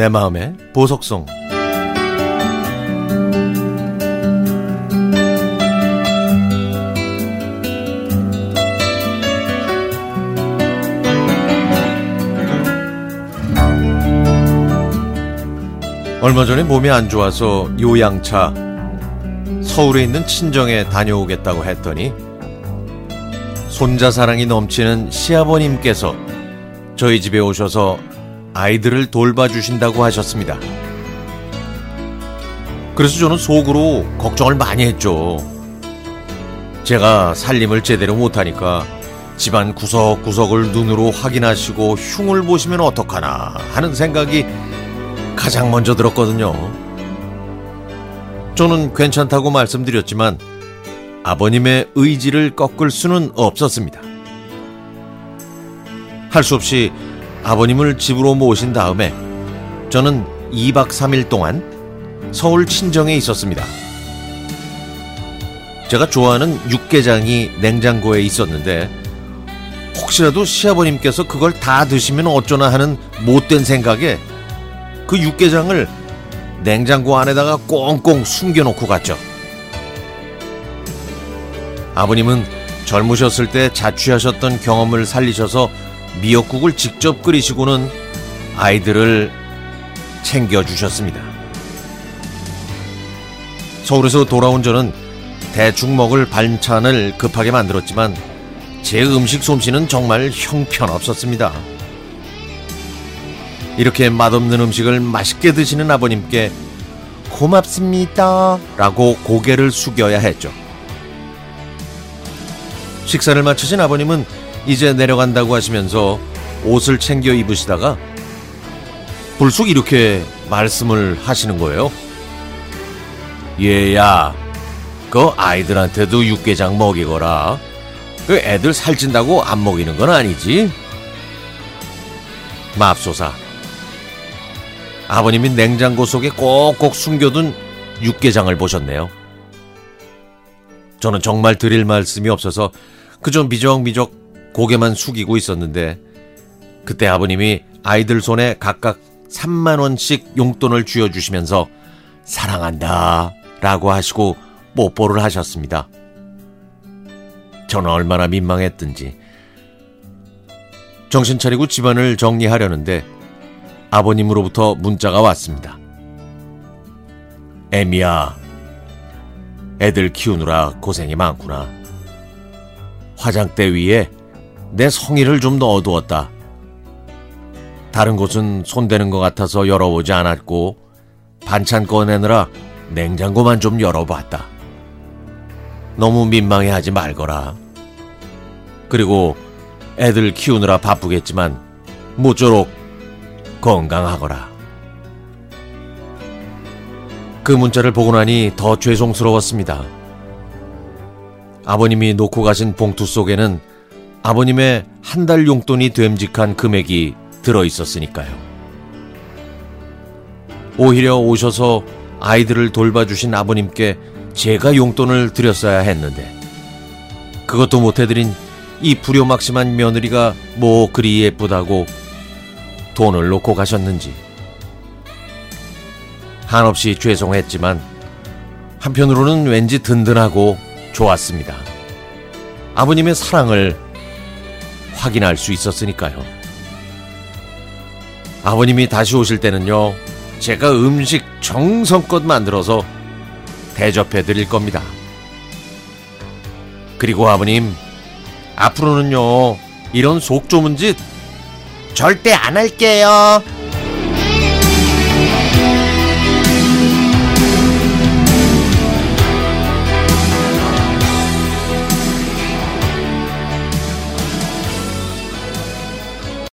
내 마음의 보석송. 얼마 전에 몸이 안 좋아서 요양차 서울에 있는 친정에 다녀오겠다고 했더니 손자 사랑이 넘치는 시아버님께서 저희 집에 오셔서 아이들을 돌봐주신다고 하셨습니다. 그래서 저는 속으로 걱정을 많이 했죠. 제가 살림을 제대로 못하니까 집안 구석구석을 눈으로 확인하시고 흉을 보시면 어떡하나 하는 생각이 가장 먼저 들었거든요. 저는 괜찮다고 말씀드렸지만 아버님의 의지를 꺾을 수는 없었습니다. 할 수 없이 아버님을 집으로 모신 다음에 저는 2박 3일 동안 서울 친정에 있었습니다. 제가 좋아하는 육개장이 냉장고에 있었는데 혹시라도 시아버님께서 그걸 다 드시면 어쩌나 하는 못된 생각에 그 육개장을 냉장고 안에다가 꽁꽁 숨겨놓고 갔죠. 아버님은 젊으셨을 때 자취하셨던 경험을 살리셔서 미역국을 직접 끓이시고는 아이들을 챙겨주셨습니다. 서울에서 돌아온 저는 대충 먹을 반찬을 급하게 만들었지만 제 음식 솜씨는 정말 형편없었습니다. 이렇게 맛없는 음식을 맛있게 드시는 아버님께 고맙습니다 라고 고개를 숙여야 했죠. 식사를 마치신 아버님은 이제 내려간다고 하시면서 옷을 챙겨 입으시다가 불쑥 이렇게 말씀을 하시는 거예요. 얘야, 그 아이들한테도 육개장 먹이거라. 그 애들 살찐다고 안 먹이는 건 아니지? 맙소사. 아버님이 냉장고 속에 꼭꼭 숨겨둔 육개장을 보셨네요. 저는 정말 드릴 말씀이 없어서 그저 미적미적 고개만 숙이고 있었는데 그때 아버님이 아이들 손에 각각 3만 원씩 용돈을 쥐어주시면서 사랑한다 라고 하시고 뽀뽀를 하셨습니다. 저는 얼마나 민망했든지 정신 차리고 집안을 정리하려는데 아버님으로부터 문자가 왔습니다. 애미야, 애들 키우느라 고생이 많구나. 화장대 위에 내 성의를 좀 넣어두었다. 다른 곳은 손대는 것 같아서 열어보지 않았고 반찬 꺼내느라 냉장고만 좀 열어봤다. 너무 민망해하지 말거라. 그리고 애들 키우느라 바쁘겠지만 모쪼록 건강하거라. 그 문자를 보고 나니 더 죄송스러웠습니다. 아버님이 놓고 가신 봉투 속에는 아버님의 한 달 용돈이 됨직한 금액이 들어 있었으니까요. 오히려 오셔서 아이들을 돌봐주신 아버님께 제가 용돈을 드렸어야 했는데 그것도 못해드린 이 불효막심한 며느리가 뭐 그리 예쁘다고 돈을 놓고 가셨는지 한없이 죄송했지만 한편으로는 왠지 든든하고 좋았습니다. 아버님의 사랑을 확인할 수 있었으니까요. 아버님이 다시 오실 때는요, 제가 음식 정성껏 만들어서 대접해 드릴 겁니다. 그리고 아버님, 앞으로는요, 이런 속 좁은 짓 절대 안 할게요.